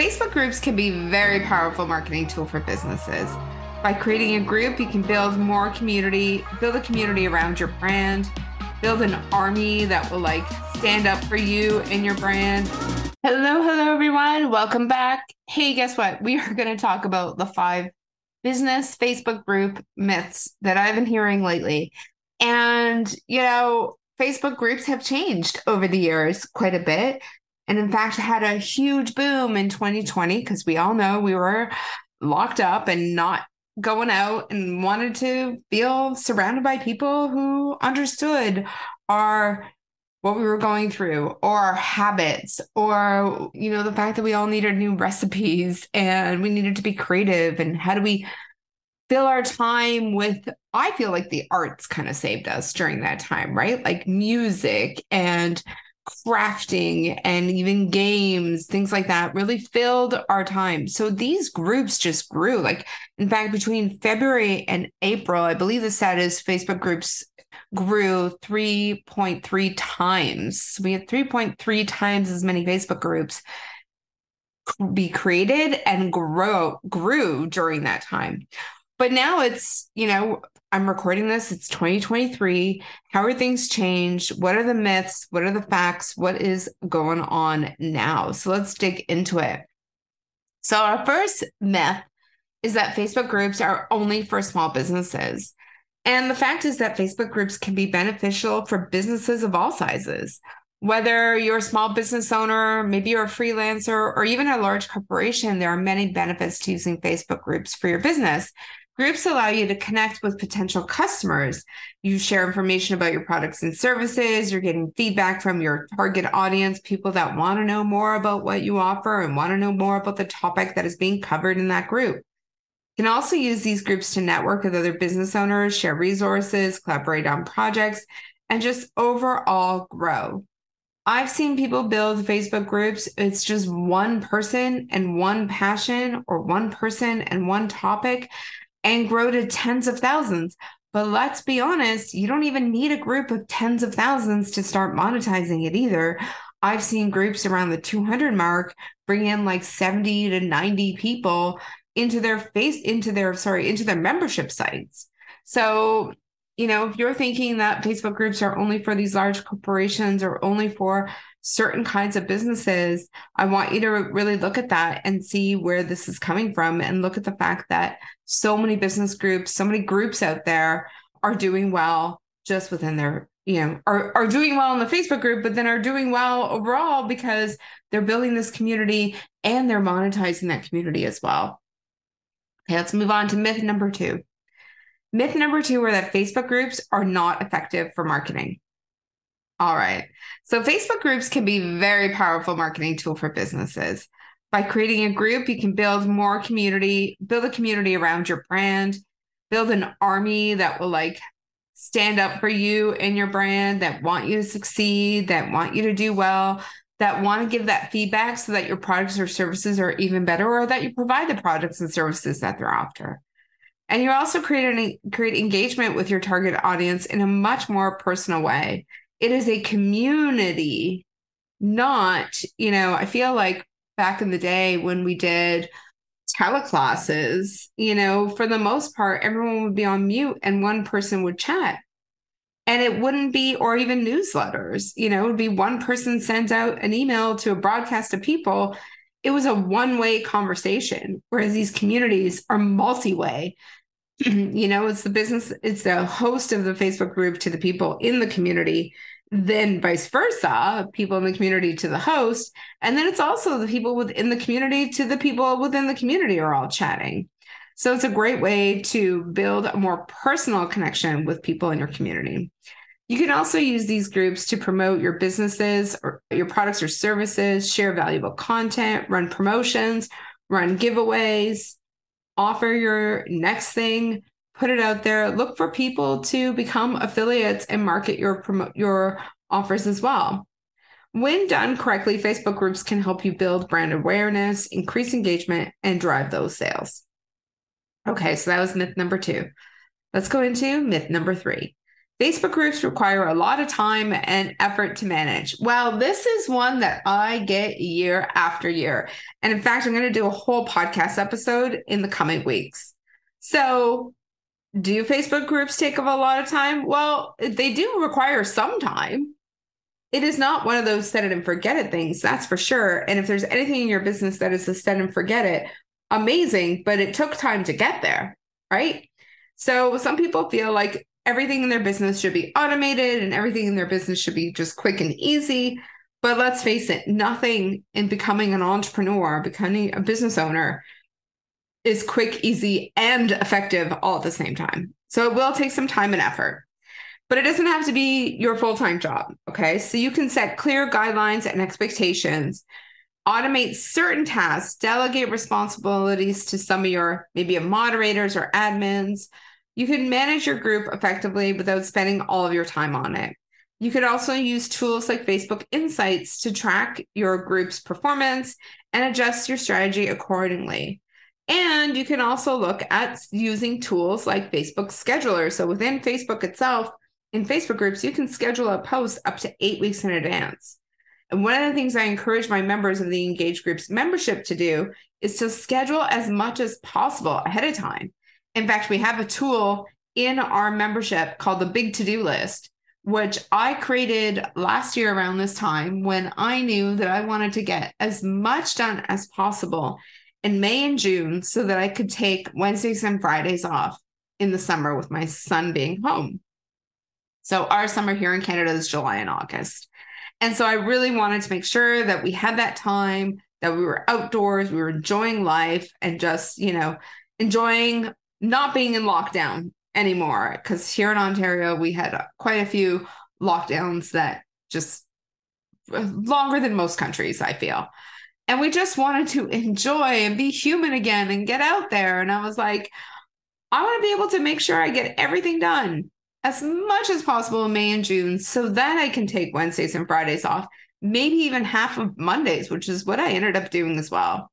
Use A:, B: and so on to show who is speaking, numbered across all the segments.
A: Facebook groups can be very powerful marketing tool for businesses. By creating a group, you can build more community, build a community around your brand, build an army that will like stand up for you and your brand. Hello, hello everyone. Welcome back. Hey, guess what? We are going to talk about the five business Facebook group myths that I've been hearing lately. And, you know, Facebook groups have changed over the years quite a bit and in fact had a huge boom in 2020 because we all know we were locked up and not going out and wanted to feel surrounded by people who understood our what we were going through or our habits or you know the fact that we all needed new recipes and we needed to be creative and how do we fill our time with i feel like the arts kind of saved us during that time right? Like music and crafting and even games, things like that really filled our time. So these groups just grew. Like, in fact, between February and April, I believe the stat is Facebook groups grew 3.3 times. We had 3.3 times as many Facebook groups be created and grow grew during that time. But now it's, you know, I'm recording this. It's 2023. How are things changed? What are the myths? What are the facts? What is going on now? So let's dig into it. So, our first myth is that Facebook groups are only for small businesses. And the fact is that Facebook groups can be beneficial for businesses of all sizes. Whether you're a small business owner, maybe you're a freelancer, or even a large corporation, there are many benefits to using Facebook groups for your business. Groups allow you to connect with potential customers. You share information about your products and services. You're getting feedback from your target audience, people that want to know more about what you offer and want to know more about the topic that is being covered in that group. You can also use these groups to network with other business owners, share resources, collaborate on projects, and just overall grow. I've seen people build Facebook groups. It's just one person and one passion, or one person and one topic and grow to tens of thousands. But let's be honest, you don't even need a group of tens of thousands to start monetizing it either. I've seen groups around the 200 mark bring in like 70 to 90 people into their face into their sorry into their membership sites. So, you know, if you're thinking that Facebook groups are only for these large corporations or only for certain kinds of businesses, I want you to really look at that and see where this is coming from and look at the fact that so many business groups, so many groups out there are doing well just within their, you know, are, are doing well in the Facebook group, but then are doing well overall because they're building this community and they're monetizing that community as well. Okay, let's move on to myth number two. Myth number two are that Facebook groups are not effective for marketing. All right. So Facebook groups can be very powerful marketing tool for businesses. By creating a group, you can build more community, build a community around your brand, build an army that will like stand up for you and your brand, that want you to succeed, that want you to do well, that want to give that feedback so that your products or services are even better or that you provide the products and services that they're after. And you also create an, create engagement with your target audience in a much more personal way it is a community, not, you know, I feel like back in the day when we did teleclasses, you know, for the most part, everyone would be on mute and one person would chat. And it wouldn't be, or even newsletters, you know, it would be one person sends out an email to a broadcast of people. It was a one way conversation, whereas these communities are multi way. you know, it's the business, it's the host of the Facebook group to the people in the community then vice versa, people in the community to the host. And then it's also the people within the community to the people within the community are all chatting. So it's a great way to build a more personal connection with people in your community. You can also use these groups to promote your businesses or your products or services, share valuable content, run promotions, run giveaways, offer your next thing put it out there look for people to become affiliates and market your promote your offers as well. When done correctly facebook groups can help you build brand awareness increase engagement and drive those sales. Okay so that was myth number two. Let's go into myth number three Facebook groups require a lot of time and effort to manage. Well, this is one that I get year after year. And in fact, I'm going to do a whole podcast episode in the coming weeks. So, do Facebook groups take up a lot of time? Well, they do require some time. It is not one of those set it and forget it things, that's for sure. And if there's anything in your business that is a set and forget it, amazing, but it took time to get there, right? So some people feel like everything in their business should be automated and everything in their business should be just quick and easy. But let's face it, nothing in becoming an entrepreneur, becoming a business owner is quick, easy, and effective all at the same time. So it will take some time and effort, but it doesn't have to be your full time job. Okay. So you can set clear guidelines and expectations, automate certain tasks, delegate responsibilities to some of your maybe moderators or admins you can manage your group effectively without spending all of your time on it. You could also use tools like Facebook Insights to track your group's performance and adjust your strategy accordingly. And you can also look at using tools like Facebook Scheduler. So within Facebook itself, in Facebook groups, you can schedule a post up to eight weeks in advance. And one of the things I encourage my members of the Engage Groups membership to do is to schedule as much as possible ahead of time. In fact, we have a tool in our membership called the Big To Do List, which I created last year around this time when I knew that I wanted to get as much done as possible in May and June so that I could take Wednesdays and Fridays off in the summer with my son being home. So, our summer here in Canada is July and August. And so, I really wanted to make sure that we had that time, that we were outdoors, we were enjoying life and just, you know, enjoying not being in lockdown anymore because here in Ontario we had quite a few lockdowns that just uh, longer than most countries I feel. And we just wanted to enjoy and be human again and get out there and I was like I want to be able to make sure I get everything done as much as possible in May and June so that I can take Wednesdays and Fridays off, maybe even half of Mondays, which is what I ended up doing as well.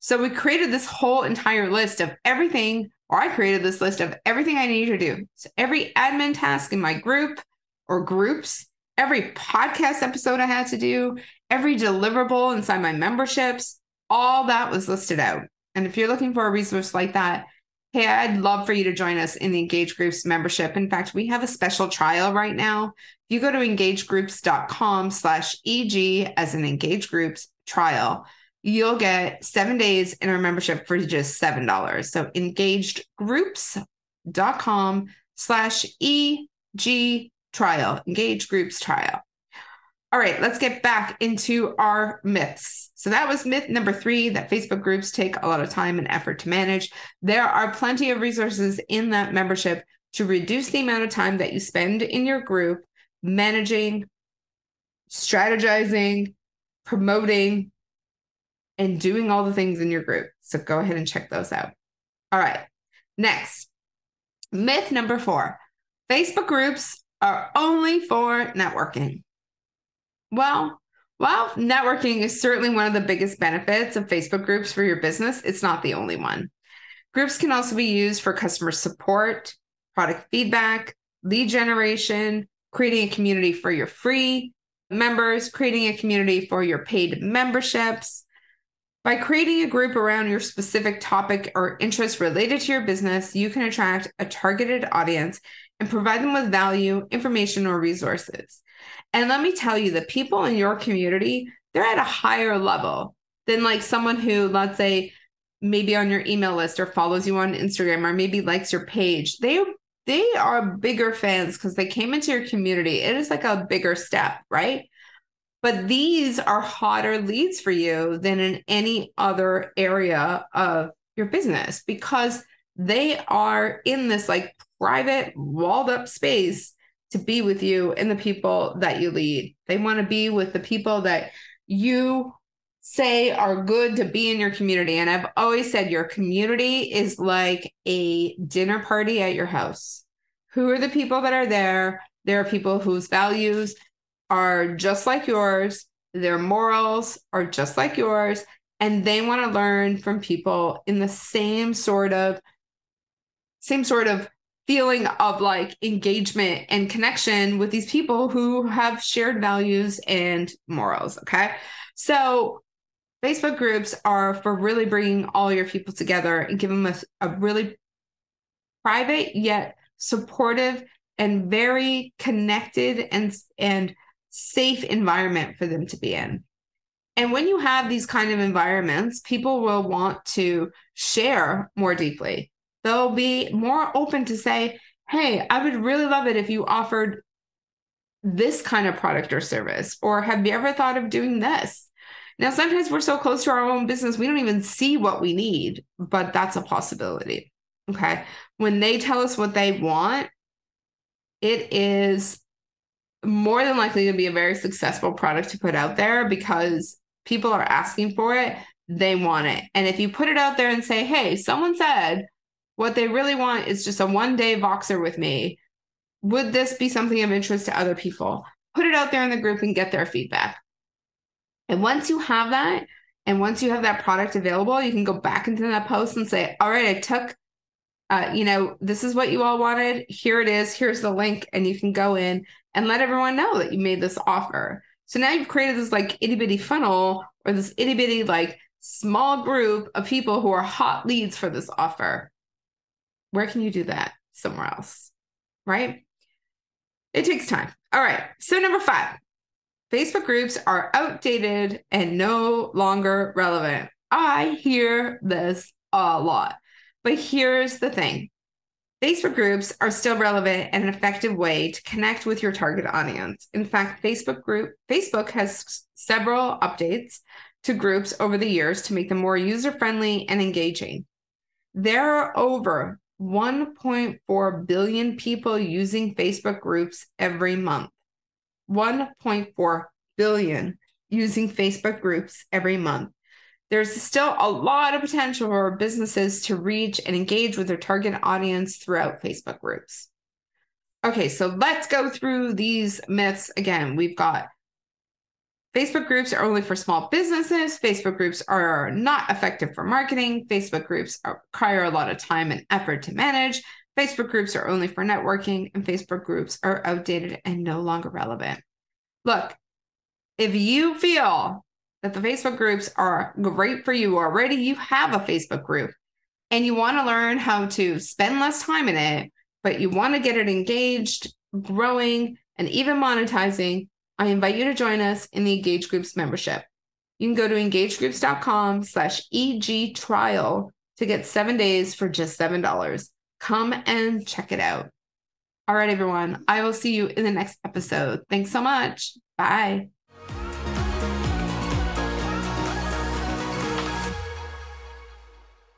A: So we created this whole entire list of everything or I created this list of everything I need to do. So every admin task in my group or groups, every podcast episode I had to do, every deliverable inside my memberships, all that was listed out. And if you're looking for a resource like that, hey, I'd love for you to join us in the Engage Groups membership. In fact, we have a special trial right now. If you go to engagegroups.com slash EG as an Engage Groups trial, you'll get seven days in our membership for just $7. So engagegroups.com slash EG trial, engage groups trial. All right, let's get back into our myths. So that was myth number three that Facebook groups take a lot of time and effort to manage. There are plenty of resources in that membership to reduce the amount of time that you spend in your group managing, strategizing, promoting, and doing all the things in your group. So go ahead and check those out. All right. Next, myth number four Facebook groups are only for networking. Well, while networking is certainly one of the biggest benefits of Facebook groups for your business, it's not the only one. Groups can also be used for customer support, product feedback, lead generation, creating a community for your free members, creating a community for your paid memberships, by creating a group around your specific topic or interest related to your business, you can attract a targeted audience and provide them with value, information, or resources. And let me tell you, the people in your community, they're at a higher level than like someone who, let's say, maybe on your email list or follows you on Instagram or maybe likes your page. They they are bigger fans because they came into your community. It is like a bigger step, right? But these are hotter leads for you than in any other area of your business because they are in this like private, walled up space to be with you and the people that you lead. They want to be with the people that you say are good to be in your community. And I've always said your community is like a dinner party at your house. Who are the people that are there? There are people whose values are just like yours, their morals are just like yours, and they want to learn from people in the same sort of same sort of feeling of like engagement and connection with these people who have shared values and morals. Okay. So, Facebook groups are for really bringing all your people together and give them a, a really private yet supportive and very connected and and safe environment for them to be in. And when you have these kind of environments, people will want to share more deeply. They'll be more open to say, Hey, I would really love it if you offered this kind of product or service. Or have you ever thought of doing this? Now, sometimes we're so close to our own business, we don't even see what we need, but that's a possibility. Okay. When they tell us what they want, it is more than likely to be a very successful product to put out there because people are asking for it. They want it. And if you put it out there and say, hey, someone said what they really want is just a one day Voxer with me, would this be something of interest to other people? Put it out there in the group and get their feedback. And once you have that, and once you have that product available, you can go back into that post and say, all right, I took, uh, you know, this is what you all wanted. Here it is. Here's the link. And you can go in and let everyone know that you made this offer. So now you've created this like itty bitty funnel or this itty bitty like small group of people who are hot leads for this offer. Where can you do that? Somewhere else, right? It takes time. All right. So, number five, Facebook groups are outdated and no longer relevant. I hear this a lot. But here's the thing Facebook groups are still relevant and an effective way to connect with your target audience. In fact, Facebook group Facebook has several updates to groups over the years to make them more user-friendly and engaging. There are over 1.4 billion people using Facebook groups every month. 1.4 billion using Facebook groups every month there's still a lot of potential for businesses to reach and engage with their target audience throughout Facebook groups. Okay, so let's go through these myths again. We've got Facebook groups are only for small businesses. Facebook groups are not effective for marketing. Facebook groups require a lot of time and effort to manage. Facebook groups are only for networking, and Facebook groups are outdated and no longer relevant. Look, if you feel that the Facebook groups are great for you already. You have a Facebook group and you want to learn how to spend less time in it, but you want to get it engaged, growing, and even monetizing. I invite you to join us in the Engage Groups membership. You can go to engagegroups.com slash EG trial to get seven days for just $7. Come and check it out. All right, everyone. I will see you in the next episode. Thanks so much. Bye.